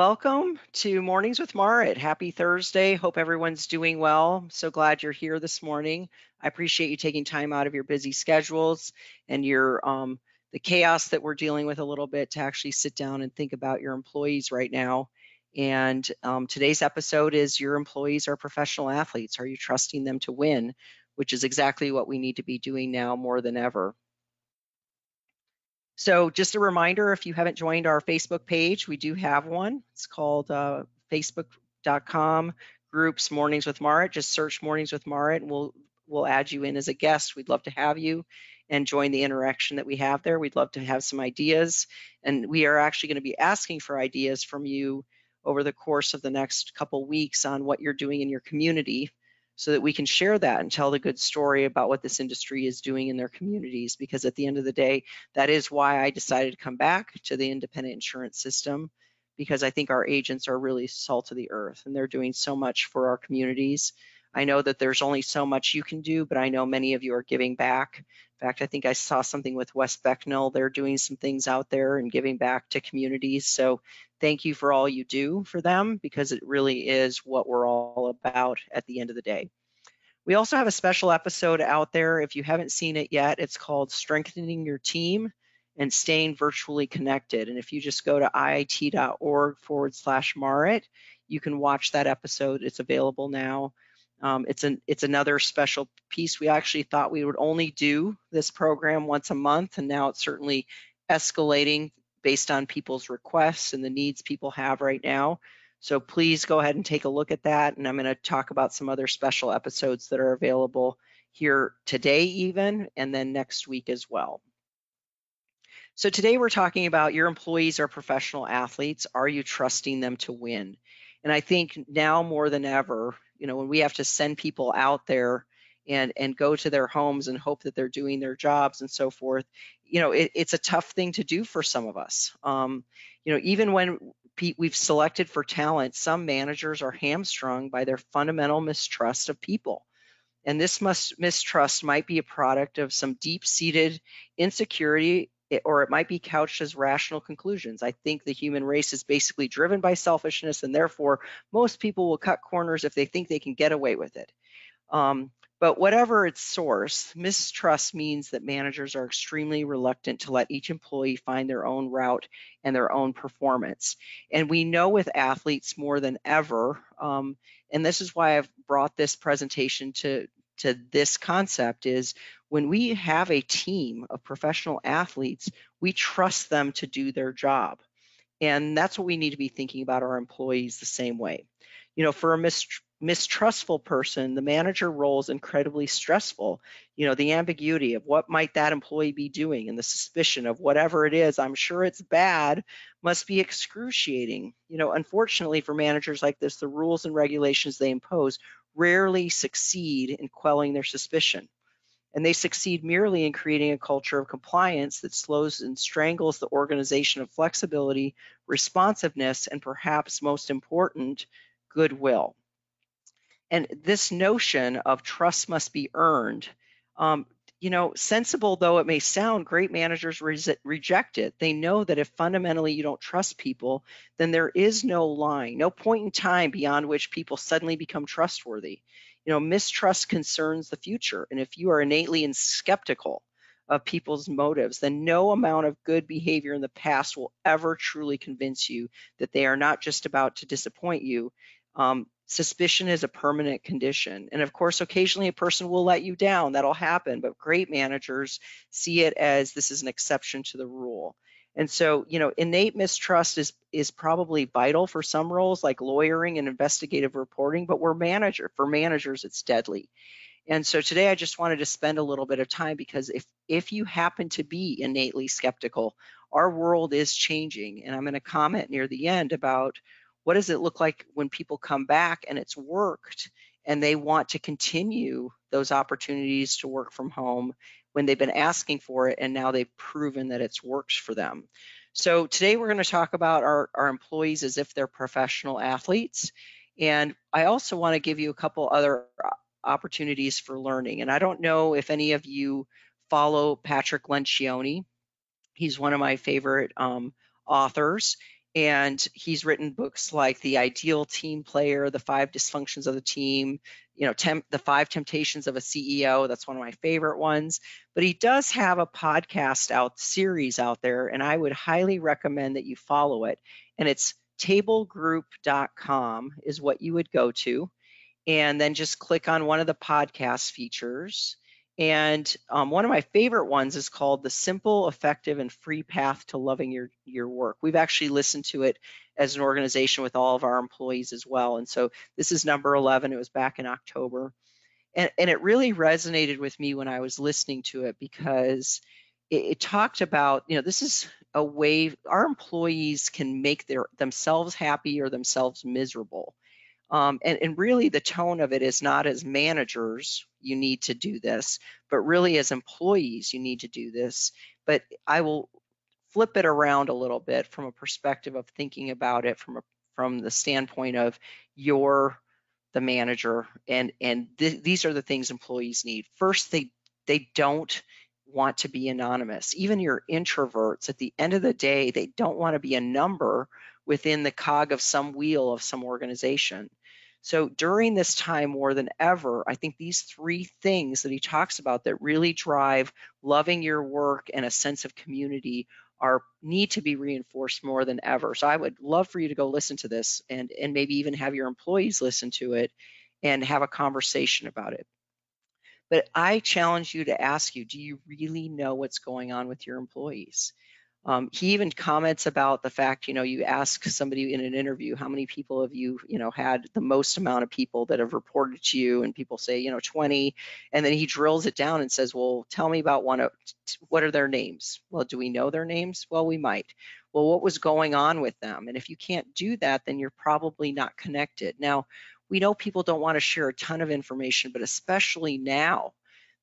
Welcome to Mornings with Marit. Happy Thursday. Hope everyone's doing well. so glad you're here this morning. I appreciate you taking time out of your busy schedules and your um, the chaos that we're dealing with a little bit to actually sit down and think about your employees right now. And um, today's episode is your employees are professional athletes. Are you trusting them to win? Which is exactly what we need to be doing now more than ever. So just a reminder, if you haven't joined our Facebook page, we do have one. It's called uh, facebook.com groups Mornings with Marit. Just search Mornings with Marit and we'll, we'll add you in as a guest. We'd love to have you and join the interaction that we have there. We'd love to have some ideas. And we are actually going to be asking for ideas from you over the course of the next couple weeks on what you're doing in your community so that we can share that and tell the good story about what this industry is doing in their communities. Because at the end of the day, that is why I decided to come back to the independent insurance system because I think our agents are really salt of the earth and they're doing so much for our communities. I know that there's only so much you can do, but I know many of you are giving back. In fact, I think I saw something with West Becknell. They're doing some things out there and giving back to communities. So thank you for all you do for them because it really is what we're all about at the end of the day. We also have a special episode out there. If you haven't seen it yet, it's called Strengthening Your Team and Staying Virtually Connected. And if you just go to iit.org forward slash Marit, you can watch that episode. It's available now. Um, it's an it's another special piece. We actually thought we would only do this program once a month, and now it's certainly escalating based on people's requests and the needs people have right now. So please go ahead and take a look at that. And I'm going to talk about some other special episodes that are available here today, even, and then next week as well. So today we're talking about your employees are professional athletes. Are you trusting them to win? And I think now more than ever, you know, when we have to send people out there and and go to their homes and hope that they're doing their jobs and so forth, you know, it, it's a tough thing to do for some of us. Um, you know, even when we've selected for talent, some managers are hamstrung by their fundamental mistrust of people. And this must, mistrust might be a product of some deep seated insecurity, or it might be couched as rational conclusions. I think the human race is basically driven by selfishness, and therefore, most people will cut corners if they think they can get away with it. Um, but whatever its source, mistrust means that managers are extremely reluctant to let each employee find their own route and their own performance. And we know with athletes more than ever, um, and this is why I've brought this presentation to, to this concept is when we have a team of professional athletes, we trust them to do their job. And that's what we need to be thinking about our employees the same way. You know, for a mis mistrustful person, the manager role is incredibly stressful. You know, the ambiguity of what might that employee be doing and the suspicion of whatever it is, I'm sure it's bad, must be excruciating. You know, unfortunately for managers like this, the rules and regulations they impose rarely succeed in quelling their suspicion. And they succeed merely in creating a culture of compliance that slows and strangles the organization of flexibility, responsiveness, and perhaps most important, goodwill. And this notion of trust must be earned, um, you know, sensible though it may sound, great managers re reject it. They know that if fundamentally you don't trust people, then there is no line, no point in time beyond which people suddenly become trustworthy. You know, mistrust concerns the future. And if you are innately and skeptical of people's motives, then no amount of good behavior in the past will ever truly convince you that they are not just about to disappoint you. Um, suspicion is a permanent condition. And of course, occasionally a person will let you down. That'll happen. But great managers see it as this is an exception to the rule. And so, you know, innate mistrust is is probably vital for some roles like lawyering and investigative reporting, but we're manager for managers, it's deadly. And so today I just wanted to spend a little bit of time because if if you happen to be innately skeptical, our world is changing. And I'm going to comment near the end about what does it look like when people come back and it's worked and they want to continue those opportunities to work from home when they've been asking for it and now they've proven that it's works for them. So today we're going to talk about our, our employees as if they're professional athletes. And I also want to give you a couple other opportunities for learning. And I don't know if any of you follow Patrick Lencioni. He's one of my favorite um, authors and he's written books like the ideal team player the five dysfunctions of the team you know temp, the five temptations of a ceo that's one of my favorite ones. But he does have a podcast out series out there and i would highly recommend that you follow it. And it's tablegroup.com is what you would go to. And then just click on one of the podcast features and um, one of my favorite ones is called The Simple, Effective, and Free Path to Loving Your, Your Work. We've actually listened to it as an organization with all of our employees as well. And so this is number 11. It was back in October. And, and it really resonated with me when I was listening to it because it, it talked about, you know, this is a way our employees can make their themselves happy or themselves miserable. Um, and, and really the tone of it is not as managers, you need to do this, but really as employees, you need to do this. But I will flip it around a little bit from a perspective of thinking about it from a, from the standpoint of you're the manager and and th- these are the things employees need. First, they they don't want to be anonymous. Even your introverts, at the end of the day, they don't want to be a number within the cog of some wheel of some organization. So during this time more than ever, I think these three things that he talks about that really drive loving your work and a sense of community are need to be reinforced more than ever. So I would love for you to go listen to this and and maybe even have your employees listen to it and have a conversation about it. But I challenge you to ask you, do you really know what's going on with your employees? Um, he even comments about the fact, you know, you ask somebody in an interview, how many people have you, you know, had the most amount of people that have reported to you, and people say, you know, 20, and then he drills it down and says, well, tell me about one of, what are their names? Well, do we know their names? Well, we might. Well, what was going on with them? And if you can't do that, then you're probably not connected. Now, we know people don't want to share a ton of information, but especially now,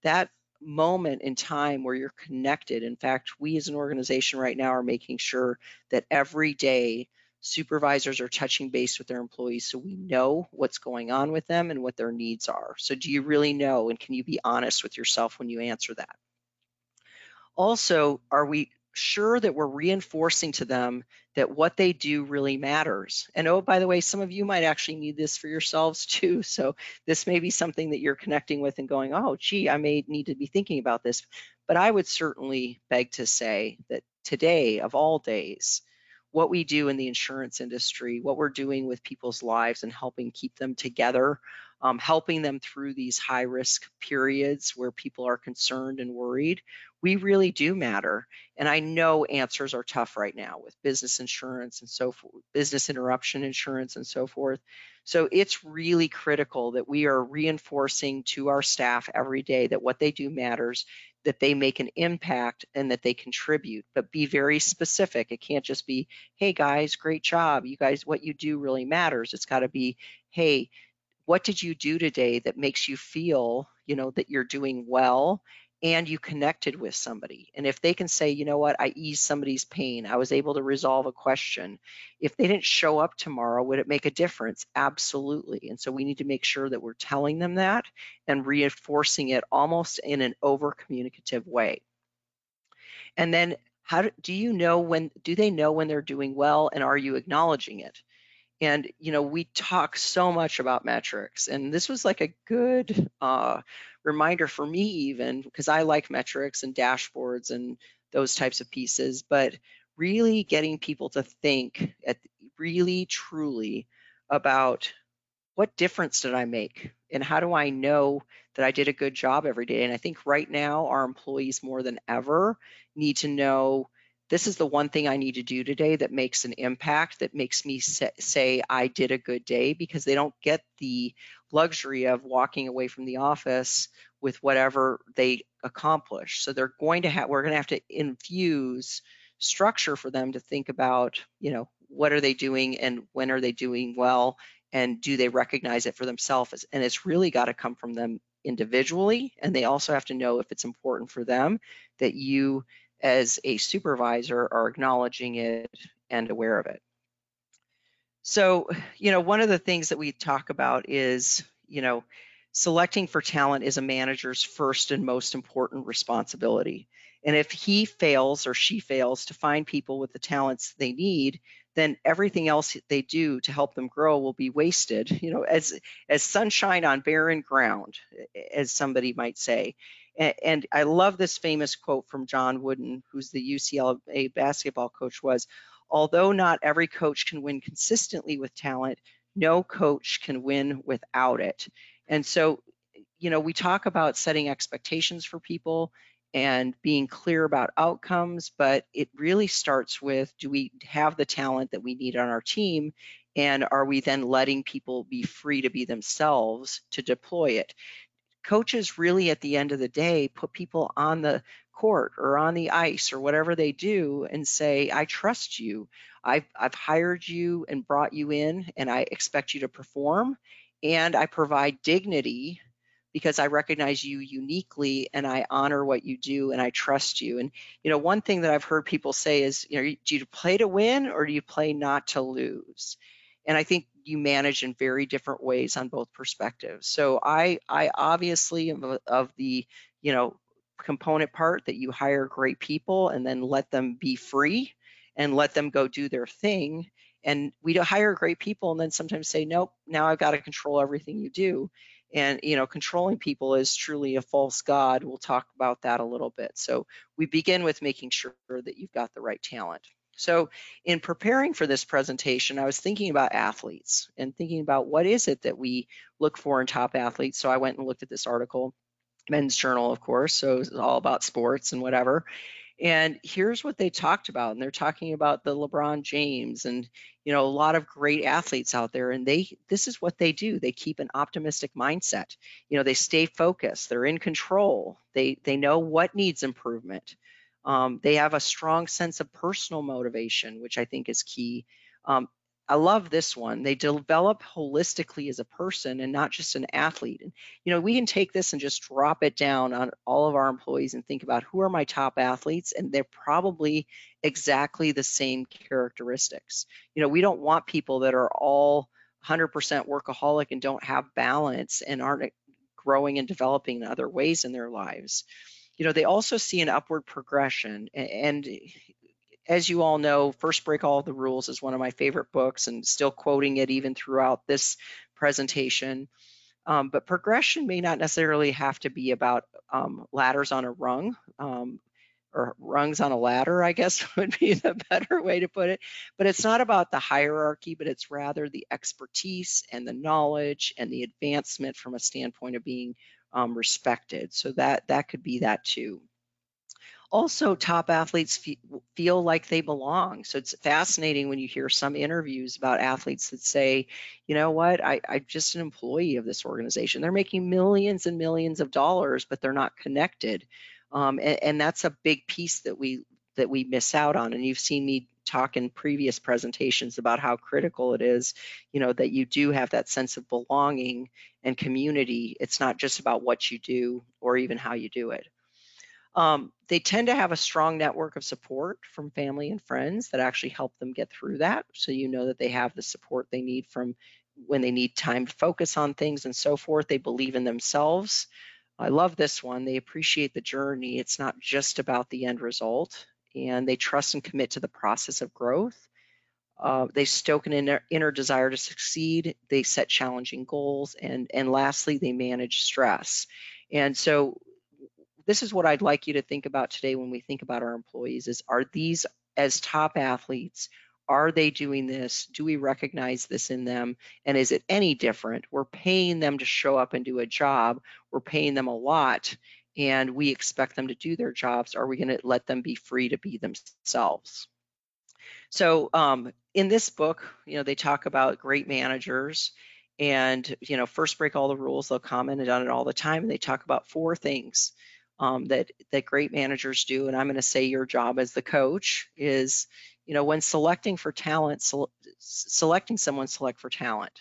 that moment in time where you're connected. In fact, we as an organization right now are making sure that every day supervisors are touching base with their employees so we know what's going on with them and what their needs are. So, do you really know and can you be honest with yourself when you answer that? Also, are we sure that we're reinforcing to them that what they do really matters. And oh, by the way, some of you might actually need this for yourselves too. So this may be something that you're connecting with and going, oh, gee, I may need to be thinking about this. But I would certainly beg to say that today, of all days, what we do in the insurance industry, what we're doing with people's lives and helping keep them together, um, helping them through these high risk periods where people are concerned and worried, we really do matter. And I know answers are tough right now with business insurance and so forth, business interruption insurance and so forth. So it's really critical that we are reinforcing to our staff every day that what they do matters, that they make an impact and that they contribute, but be very specific. It can't just be, hey guys, great job. You guys, what you do really matters. It's got to be, hey, what did you do today that makes you feel, you know, that you're doing well and you connected with somebody. And if they can say, you know what, I eased somebody's pain, I was able to resolve a question. If they didn't show up tomorrow, would it make a difference? Absolutely. And so we need to make sure that we're telling them that and reinforcing it almost in an over communicative way. And then how do, do you know when do they know when they're doing well and are you acknowledging it? And you know, we talk so much about metrics, and this was like a good uh, reminder for me, even because I like metrics and dashboards and those types of pieces. But really getting people to think at really truly about what difference did I make, and how do I know that I did a good job every day? And I think right now our employees more than ever need to know this is the one thing I need to do today that makes an impact, that makes me say I did a good day because they don't get the luxury of walking away from the office with whatever they accomplish. So they're going to have, we're going to have to infuse structure for them to think about, you know, what are they doing and when are they doing well and do they recognize it for themselves? And it's really got to come from them individually. And they also have to know if it's important for them that you as a supervisor are acknowledging it and aware of it. So, you know, one of the things that we talk about is, you know, selecting for talent is a manager's first and most important responsibility. And if he fails or she fails to find people with the talents they need, then everything else they do to help them grow will be wasted, you know, as as sunshine on barren ground, as somebody might say. And, I love this famous quote from John Wooden, who's the UCLA basketball coach, was, although not every coach can win consistently with talent, no coach can win without it. And so, you know, we talk about setting expectations for people and being clear about outcomes, but it really starts with do we have the talent that we need on our team? And are we then letting people be free to be themselves to deploy it? Coaches really, at the end of the day, put people on the court or on the ice or whatever they do and say, I trust you. I've, I've hired you and brought you in, and I expect you to perform. And I provide dignity because I recognize you uniquely and I honor what you do and I trust you. And you know, one thing that I've heard people say is, you know, do you play to win or do you play not to lose? And I think you manage in very different ways on both perspectives. So I I obviously am of the, you know, component part that you hire great people and then let them be free and let them go do their thing. And we hire great people and then sometimes say nope now i've got to control everything you do. And you know controlling people is truly a false god. We'll talk about that a little bit. So we begin with making sure that you've got the right talent so in preparing for this presentation i was thinking about athletes and thinking about what is it that we look for in top athletes so i went and looked at this article men's journal of course so it's all about sports and whatever and here's what they talked about. And they're talking about the LeBron James and, you know, a lot of great athletes out there. And they, this is what they do. They keep an optimistic mindset. You know, they stay focused. They're in control. They, they know what needs improvement. Um, they have a strong sense of personal motivation, which I think is key. Um, I love this one. They develop holistically as a person and not just an athlete. And you know, we can take this and just drop it down on all of our employees and think about who are my top athletes, and they're probably exactly the same characteristics. You know, we don't want people that are all 100% workaholic and don't have balance and aren't growing and developing in other ways in their lives. You know, they also see an upward progression and as you all know, First Break All the Rules is one of my favorite books and still quoting it even throughout this presentation. Um, but progression may not necessarily have to be about um, ladders on a rung um, or rungs on a ladder, I guess would be the better way to put it. But it's not about the hierarchy, but it's rather the expertise and the knowledge and the advancement from a standpoint of being um, respected. So that that could be that too. Also top athletes feel like they belong. So it's fascinating when you hear some interviews about athletes that say you know what? I, i'm just an employee of this organization. They're making millions and millions of dollars but they're not connected. Um, and, and that's a big piece that we that we miss out on. And you've seen me talk in previous presentations about how critical it is you know that you do have that sense of belonging and community it's not just about what you do or even how you do it um, they tend to have a strong network of support from family and friends that actually help them get through that. So you know that they have the support they need from when they need time to focus on things and so forth. They believe in themselves. I love this one. They appreciate the journey. It's not just about the end result, and they trust and commit to the process of growth. Uh, they stoke an inner, inner desire to succeed. They set challenging goals, and and lastly, they manage stress. And so this is what I'd like you to think about today when we think about our employees is are these as top athletes are they doing this do we recognize this in them and is it any different we're paying them to show up and do a job we're paying them a lot and we expect them to do their jobs are we going to let them be free to be themselves so um, in this book you know they talk about great managers and you know first break all the rules they'll comment on it all the time and they talk about four things um, that that great managers do. And I'm going to say your job as the coach is, you know, when selecting for talent, se- selecting someone, select for talent,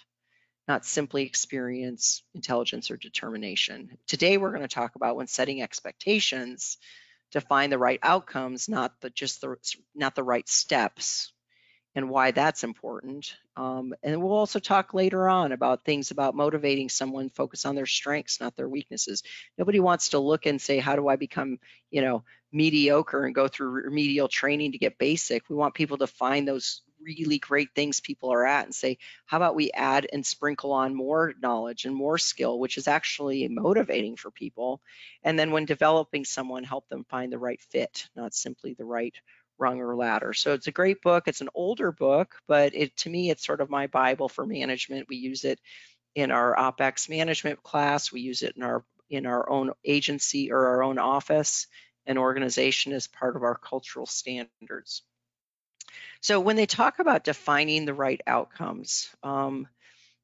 not simply experience, intelligence, or determination. Today, we're going to talk about when setting expectations to find the right outcomes, not the just the not the right steps and why that's important. Um, and we'll also talk later on about things about motivating someone focus on their strengths, not their weaknesses. Nobody wants to look and say, how do I become, you know, mediocre and go through remedial training to get basic. We want people to find those really great things people are at and say, how about we add and sprinkle on more knowledge and more skill, which is actually motivating for people. And then when developing someone, help them find the right fit, not simply the right rung or ladder. So it's a great book. It's an older book, but it to me, it's sort of my Bible for management. We use it in our OpEx management class. We use it in our in our own agency or our own office and organization as part of our cultural standards. So when they talk about defining the right outcomes, um,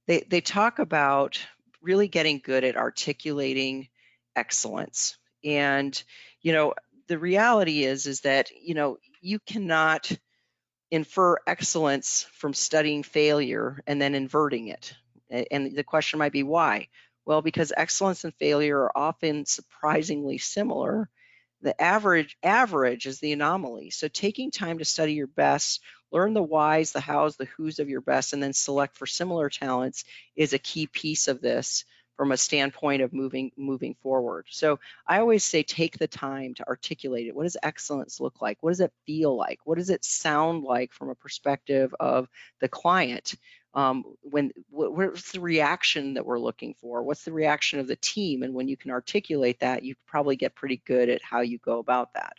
they, they talk about really getting good at articulating excellence. And, you know, the reality is, is that, you know, you cannot infer excellence from studying failure and then inverting it. And the question might be why? Well, because excellence and failure are often surprisingly similar the average average is the anomaly. So taking time to study your best, learn the whys, the hows, the whos of your best, and then select for similar talents is a key piece of this from a standpoint of moving moving forward. So I always say take the time to articulate it. What does excellence look like? What does it feel like? What does it sound like from a perspective of the client? Um, when what, what's the reaction that we're looking for? What's the reaction of the team? And when you can articulate that you probably get pretty good at how you go about that.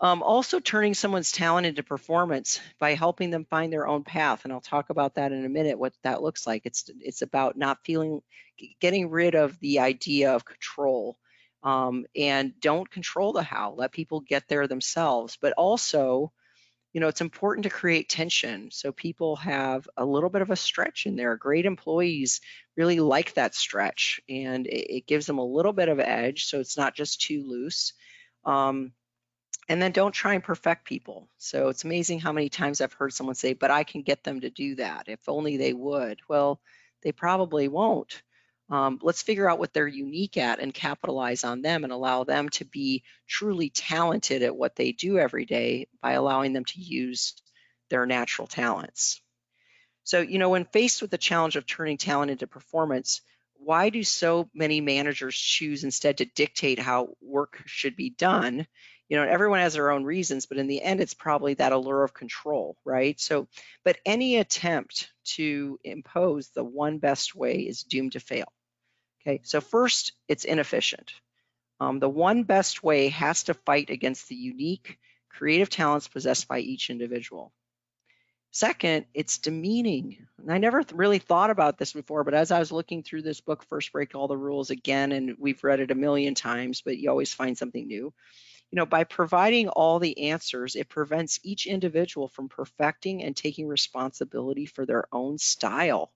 Um, also turning someone's talent into performance by helping them find their own path. And i'll talk about that in a minute what that looks like. It's it's about not feeling getting rid of the idea of control um, and don't control the how. Let people get there themselves. But also you know, it's important to create tension so people have a little bit of a stretch in there. Great employees really like that stretch and it, it gives them a little bit of edge so it's not just too loose. Um, and then don't try and perfect people. So it's amazing how many times I've heard someone say, but I can get them to do that if only they would. Well, they probably won't. Um, let's figure out what they're unique at and capitalize on them and allow them to be truly talented at what they do every day by allowing them to use their natural talents. So, you know, when faced with the challenge of turning talent into performance, why do so many managers choose instead to dictate how work should be done? You know, everyone has their own reasons, but in the end, it's probably that allure of control, right? So, but any attempt to impose the one best way is doomed to fail. Okay, so first, it's inefficient. Um, the one best way has to fight against the unique creative talents possessed by each individual. Second, it's demeaning. And I never th- really thought about this before, but as I was looking through this book, First Break All the Rules again, and we've read it a million times, but you always find something new. You know, by providing all the answers, it prevents each individual from perfecting and taking responsibility for their own style.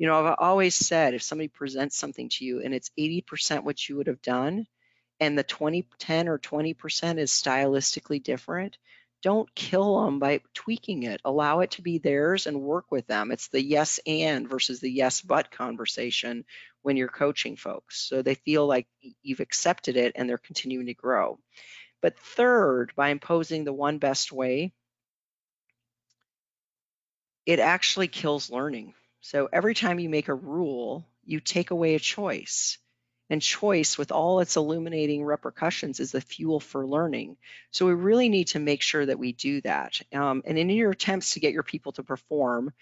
You know, I've always said if somebody presents something to you and it's 80% what you would have done, and the 20, 10 or 20% is stylistically different, don't kill them by tweaking it. Allow it to be theirs and work with them. It's the yes and versus the yes but conversation when you're coaching folks. So they feel like you've accepted it and they're continuing to grow. But third, by imposing the one best way, it actually kills learning. So every time you make a rule, you take away a choice. And choice, with all its illuminating repercussions, is the fuel for learning. So we really need to make sure that we do that. Um, and in your attempts to get your people to perform,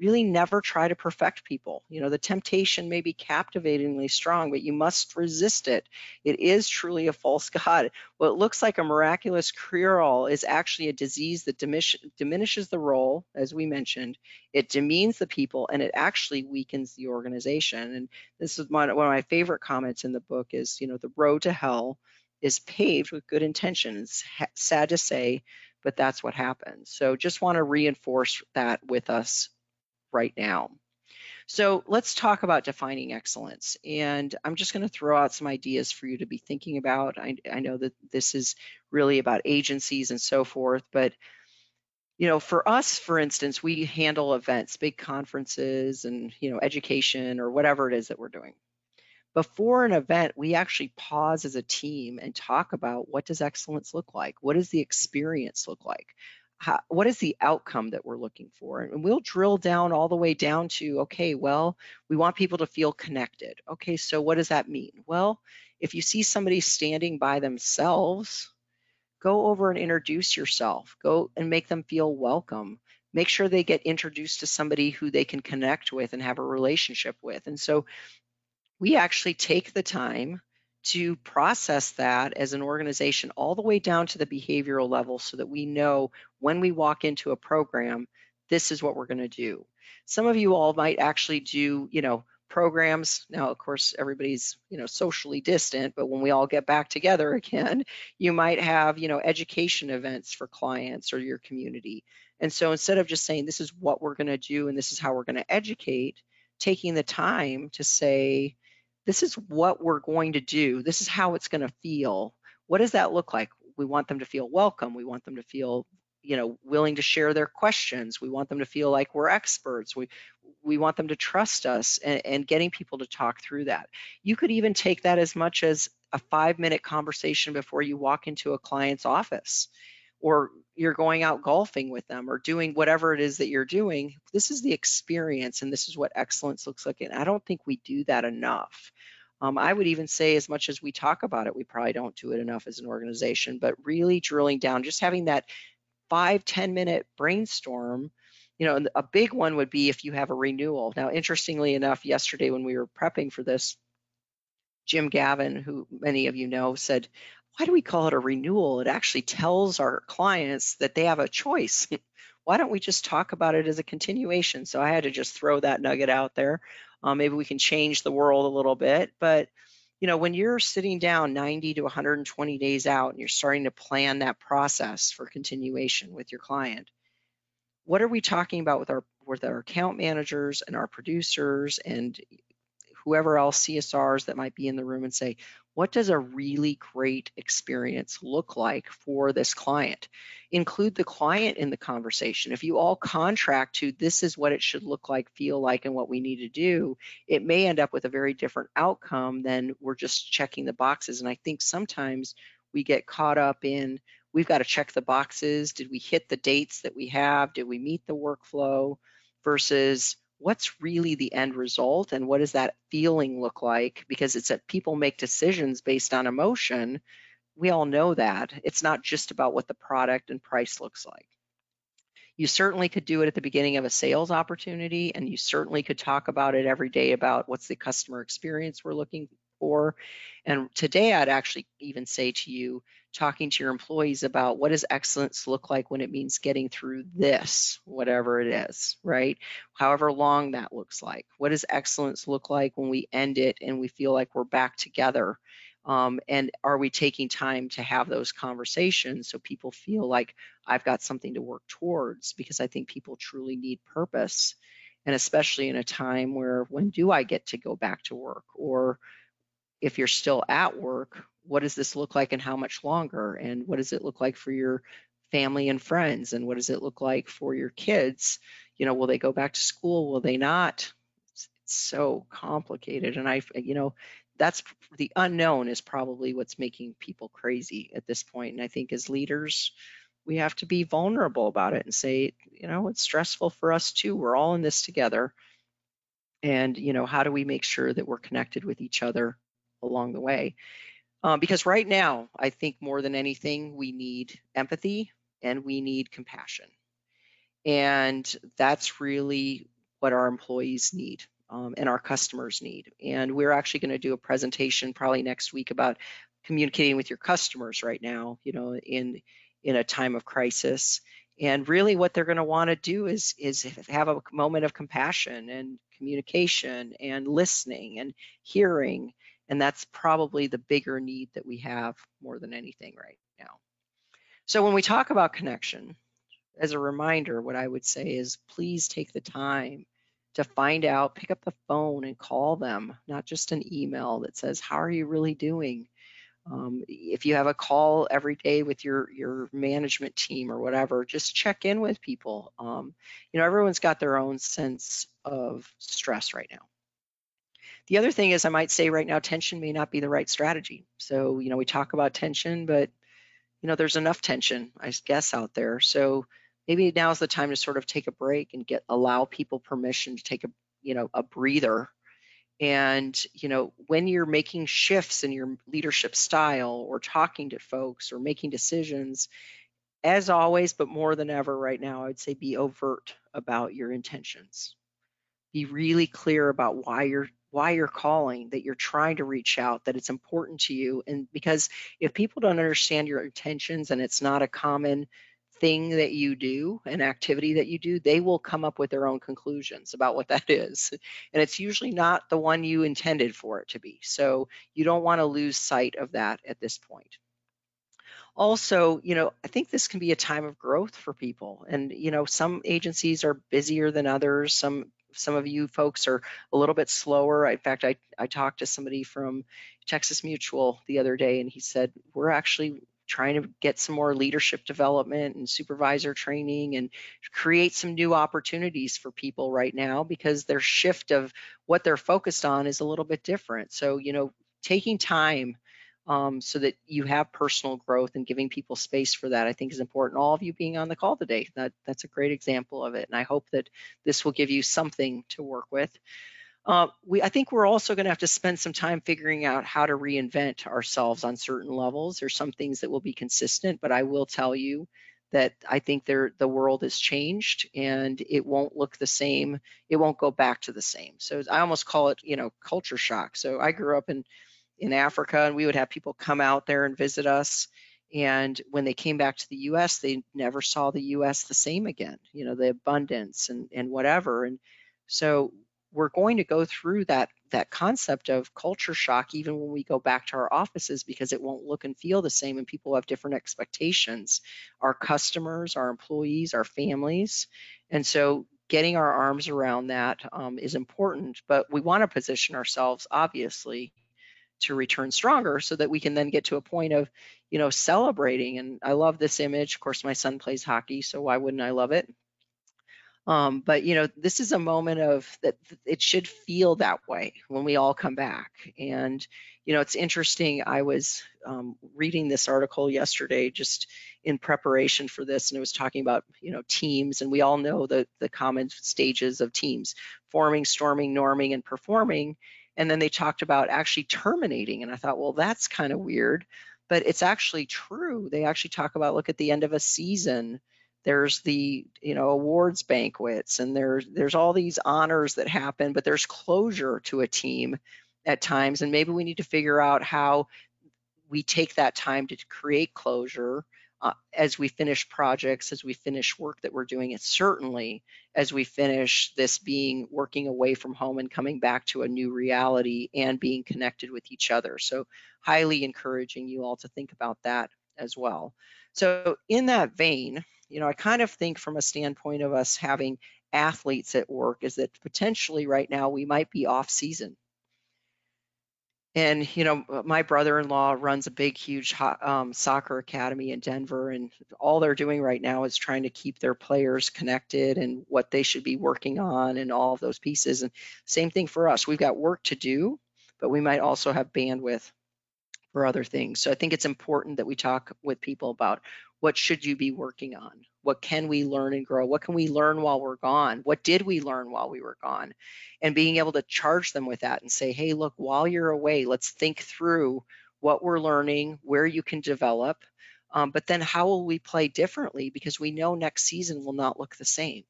really never try to perfect people. You know, the temptation may be captivatingly strong, but you must resist it. It is truly a false god. What looks like a miraculous cure-all is actually a disease that diminishes the role, as we mentioned. It demeans the people, and it actually weakens the organization. And this is one, one of my favorite comments in the book is, you know, the road to hell is paved with good intentions. Sad to say, but that's what happens. So just want to reinforce that with us right now. So let's talk about defining excellence. And I'm just going to throw out some ideas for you to be thinking about. I, I, know that this is really about agencies and so forth, but you know, for us, for instance, we handle events, big conferences and, you know, education or whatever it is that we're doing. Before an event, we actually pause as a team and talk about what does excellence look like? What does the experience look like? How, what is the outcome that we're looking for? And we'll drill down all the way down to, okay, well, we want people to feel connected. Okay, so what does that mean? Well, if you see somebody standing by themselves, go over and introduce yourself. Go and make them feel welcome. make sure they get introduced to somebody who they can connect with and have a relationship with. And so we actually take the time to process that as an organization all the way down to the behavioral level so that we know when we walk into a program, this is what we're going to do. Some of you all might actually do, you know, programs. Now, of course, everybody's, you know, socially distant, but when we all get back together again, you might have, you know, education events for clients or your community. And so instead of just saying, this is what we're going to do and this is how we're going to educate, taking the time to say, this is what we're going to do. This is how it's going to feel. What does that look like? We want them to feel welcome. We want them to feel, you know, willing to share their questions. We want them to feel like we're experts. We we want them to trust us and, and getting people to talk through that. You could even take that as much as a five minute conversation before you walk into a client's office or you're going out golfing with them or doing whatever it is that you're doing. This is the experience and this is what excellence looks like. And I don't think we do that enough. Um, I would even say, as much as we talk about it, we probably don't do it enough as an organization, but really drilling down, just having that five ten minute brainstorm. You know, a big one would be if you have a renewal. Now, interestingly enough, yesterday when we were prepping for this, Jim Gavin, who many of you know, said, why do we call it a renewal? It actually tells our clients that they have a choice. why don't we just talk about it as a continuation? So I had to just throw that nugget out there. Um, maybe we can change the world a little bit, but you know, when you're sitting down 90 to 120 days out and you're starting to plan that process for continuation with your client, what are we talking about with our with our account managers and our producers and whoever else CSRs that might be in the room and say, what does a really great experience look like for this client? Include the client in the conversation. If you all contract to this is what it should look like, feel like, and what we need to do, it may end up with a very different outcome than we're just checking the boxes. And I think sometimes we get caught up in we've got to check the boxes. Did we hit the dates that we have? Did we meet the workflow? Versus what's really the end result and what does that feeling look like? Because it's that people make decisions based on emotion. We all know that. It's not just about what the product and price looks like. You certainly could do it at the beginning of a sales opportunity and you certainly could talk about it every day about what's the customer experience we're looking for. And today i'd actually even say to you talking to your employees about what does excellence look like when it means getting through this, whatever it is, right? However long that looks like. What does excellence look like when we end it and we feel like we're back together? Um, and are we taking time to have those conversations so people feel like I've got something to work towards? Because I think people truly need purpose. And especially in a time where when do I get to go back to work? Or if you're still at work, what does this look like and how much longer? And what does it look like for your family and friends? And what does it look like for your kids? You know, will they go back to school? Will they not? It's, so complicated. And I, you know, that's the unknown is probably what's making people crazy at this point. And I think as leaders, we have to be vulnerable about it and say, you know, it's stressful for us too. We're all in this together. And, you know, how do we make sure that we're connected with each other along the way? Um, because right now, I think more than anything, we need empathy and we need compassion. And that's really what our employees need um, and our customers need. And we're actually going to do a presentation probably next week about communicating with your customers right now, you know, in in a time of crisis. And really what they're going to want to do is is have a moment of compassion and communication and listening and hearing and that's probably the bigger need that we have more than anything right now. So when we talk about connection, as a reminder, what I would say is please take the time to find out, pick up the phone and call them, not just an email that says, how are you really doing? Um, if you have a call every day with your your management team or whatever, just check in with people. Um, you know, everyone's got their own sense of stress right now. The other thing is I might say right now, tension may not be the right strategy. So, you know, we talk about tension, but, you know, there's enough tension, I guess, out there. So maybe now is the time to sort of take a break and get allow people permission to take a, you know, a breather. And, you know, when you're making shifts in your leadership style or talking to folks or making decisions, as always, but more than ever right now, I would say be overt about your intentions. Be really clear about why you're why you're calling, that you're trying to reach out, that it's important to you. And because if people don't understand your intentions and it's not a common thing that you do, an activity that you do, they will come up with their own conclusions about what that is. And it's usually not the one you intended for it to be. So you don't want to lose sight of that at this point. Also, you know, I think this can be a time of growth for people. And, you know, some agencies are busier than others. Some some of you folks are a little bit slower. In fact, I, I talked to somebody from Texas Mutual the other day and he said, we're actually trying to get some more leadership development and supervisor training and create some new opportunities for people right now because their shift of what they're focused on is a little bit different. So, you know, taking time um, so that you have personal growth and giving people space for that, I think is important. All of you being on the call today, that, that's a great example of it. And I hope that this will give you something to work with. Uh, we, I think we're also going to have to spend some time figuring out how to reinvent ourselves on certain levels. There's some things that will be consistent, but I will tell you that I think there the world has changed and it won't look the same. It won't go back to the same. So I almost call it, you know, culture shock. So I grew up in in Africa and we would have people come out there and visit us. And when they came back to the US, they never saw the US the same again, you know, the abundance and, and whatever. And so we're going to go through that that concept of culture shock even when we go back to our offices because it won't look and feel the same and people have different expectations our customers our employees our families and so getting our arms around that um, is important but we want to position ourselves obviously to return stronger so that we can then get to a point of you know celebrating and i love this image of course my son plays hockey so why wouldn't i love it um, but you know, this is a moment of that it should feel that way when we all come back. And you know, it's interesting. I was um, reading this article yesterday just in preparation for this, and it was talking about you know teams, and we all know the the common stages of teams: forming, storming, norming, and performing. And then they talked about actually terminating, and I thought, well, that's kind of weird, but it's actually true. They actually talk about look at the end of a season there's the you know awards banquets and there's there's all these honors that happen but there's closure to a team at times and maybe we need to figure out how we take that time to create closure uh, as we finish projects as we finish work that we're doing and certainly as we finish this being working away from home and coming back to a new reality and being connected with each other so highly encouraging you all to think about that as well so in that vein you know, I kind of think from a standpoint of us having athletes at work is that potentially right now we might be off season. And you know, my brother-in-law runs a big, huge um, soccer academy in Denver, and all they're doing right now is trying to keep their players connected and what they should be working on, and all of those pieces. And same thing for us. We've got work to do, but we might also have bandwidth for other things. So I think it's important that we talk with people about what should you be working on? What can we learn and grow? What can we learn while we're gone? What did we learn while we were gone? And being able to charge them with that and say, hey, look, while you're away, let's think through what we're learning, where you can develop, um, but then how will we play differently? Because we know next season will not look the same.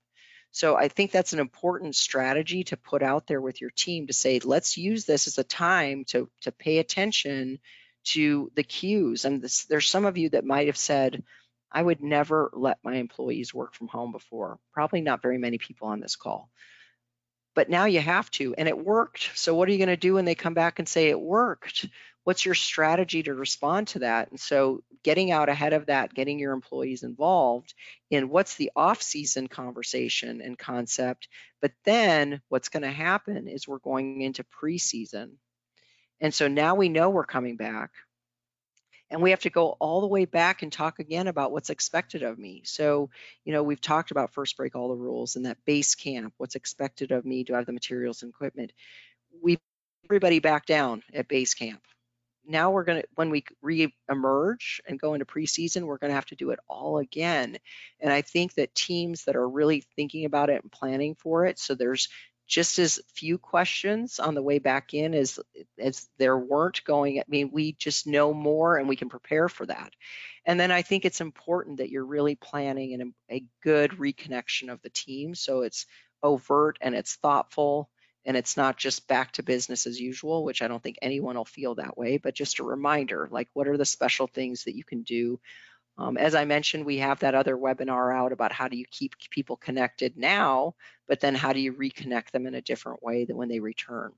So I think that's an important strategy to put out there with your team to say, let's use this as a time to, to pay attention to the cues. And this, there's some of you that might have said, I would never let my employees work from home before. Probably not very many people on this call. But now you have to, and it worked. So what are you going to do when they come back and say it worked? What's your strategy to respond to that? And so getting out ahead of that, getting your employees involved in what's the off-season conversation and concept. But then what's going to happen is we're going into preseason. And so now we know we're coming back. And we have to go all the way back and talk again about what's expected of me. So you know we've talked about first break all the rules and that base camp what's expected of me do i have the materials and equipment? We everybody back down at base camp. Now we're going to when we re-emerge and go into preseason we're going to have to do it all again. And i think that teams that are really thinking about it and planning for it so there's just as few questions on the way back in as as there weren't going. I mean, we just know more and we can prepare for that. And then I think it's important that you're really planning an, a good reconnection of the team. So it's overt and it's thoughtful and it's not just back to business as usual, which I don't think anyone will feel that way, but just a reminder, like what are the special things that you can do um, as I mentioned, we have that other webinar out about how do you keep people connected now, but then how do you reconnect them in a different way than when they return.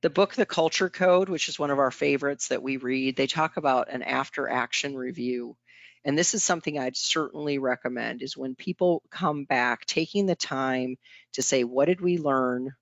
The book, The Culture Code, which is one of our favorites that we read, they talk about an after action review. And this is something I'd certainly recommend is when people come back, taking the time to say, what did we learn?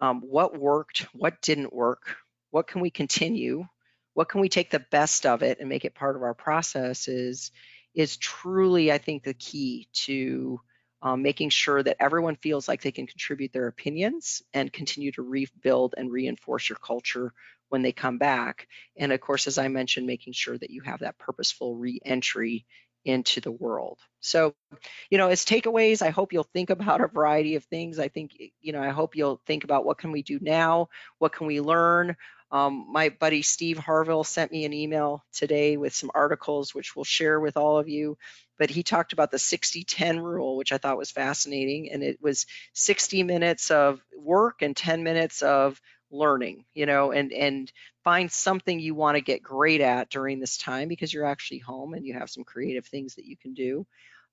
Um, what worked? What didn't work? What can we continue? What can we take the best of it and make it part of our process is is truly i think the key to um, making sure that everyone feels like they can contribute their opinions and continue to rebuild and reinforce your culture when they come back. And of course as i mentioned making sure that you have that purposeful re-entry into the world. So you know as takeaways i hope you'll think about a variety of things. I think you know i hope you'll think about what can we do now? What can we learn um, my buddy Steve Harville sent me an email today with some articles, which we'll share with all of you. But he talked about the 60 10 rule, which I thought was fascinating. And it was 60 minutes of work and 10 minutes of learning, you know, and, and find something you want to get great at during this time because you're actually home and you have some creative things that you can do.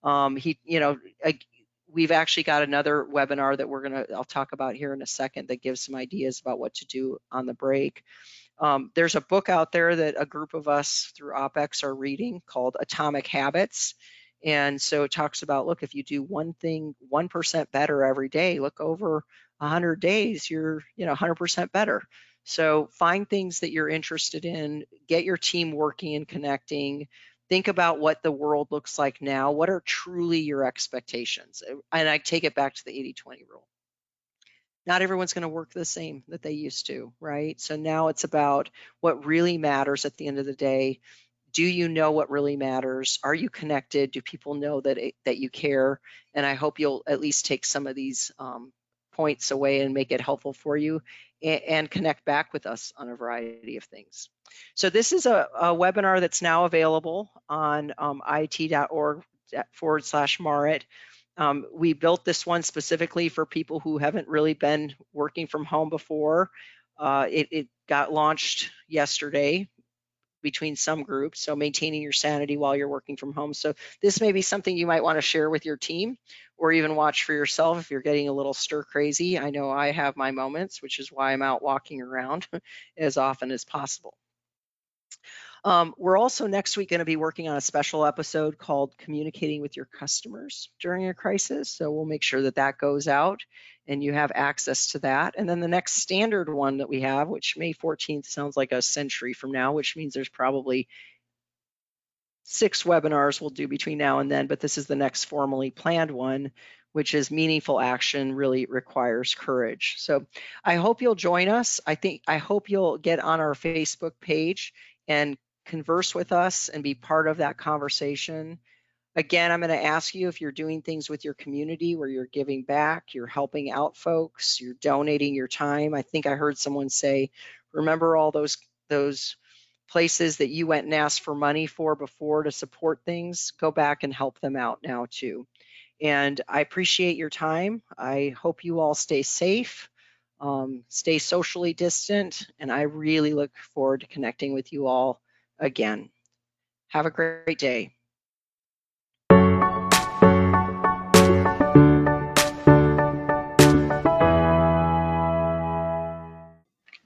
Um, he, you know, we've actually got another webinar that we're going to I'll talk about here in a second that gives some ideas about what to do on the break. Um, there's a book out there that a group of us through OPEX are reading called Atomic Habits. And so it talks about, look, if you do one thing 1% better every day, look over 100 days, you're, you know, 100% better. So find things that you're interested in, get your team working and connecting, think about what the world looks like now. What are truly your expectations? And I take it back to the 80 20 rule. Not everyone's going to work the same that they used to, right? So now it's about what really matters at the end of the day. Do you know what really matters? Are you connected? Do people know that it, that you care? And I hope you'll at least take some of these um, points away and make it helpful for you and, and connect back with us on a variety of things. So this is a, a webinar that's now available on um, it.org forward slash Marit. Um, we built this one specifically for people who haven't really been working from home before. Uh, it, it, got launched yesterday between some groups, so maintaining your sanity while you're working from home. So this may be something you might want to share with your team or even watch for yourself if you're getting a little stir crazy. I know I have my moments, which is why I'm out walking around as often as possible. Um, we're also next week going to be working on a special episode called Communicating with Your Customers During a Crisis. So we'll make sure that that goes out and you have access to that. And then the next standard one that we have, which May 14th sounds like a century from now, which means there's probably six webinars we'll do between now and then, but this is the next formally planned one, which is meaningful action really requires courage. So I hope you'll join us. I think I hope you'll get on our Facebook page and converse with us and be part of that conversation. Again, I'm going to ask you if you're doing things with your community where you're giving back, you're helping out folks, you're donating your time. I think I heard someone say, remember all those those places that you went and asked for money for before to support things, go back and help them out now too. And I appreciate your time. I hope you all stay safe, um, stay socially distant, and I really look forward to connecting with you all again. Have a great day.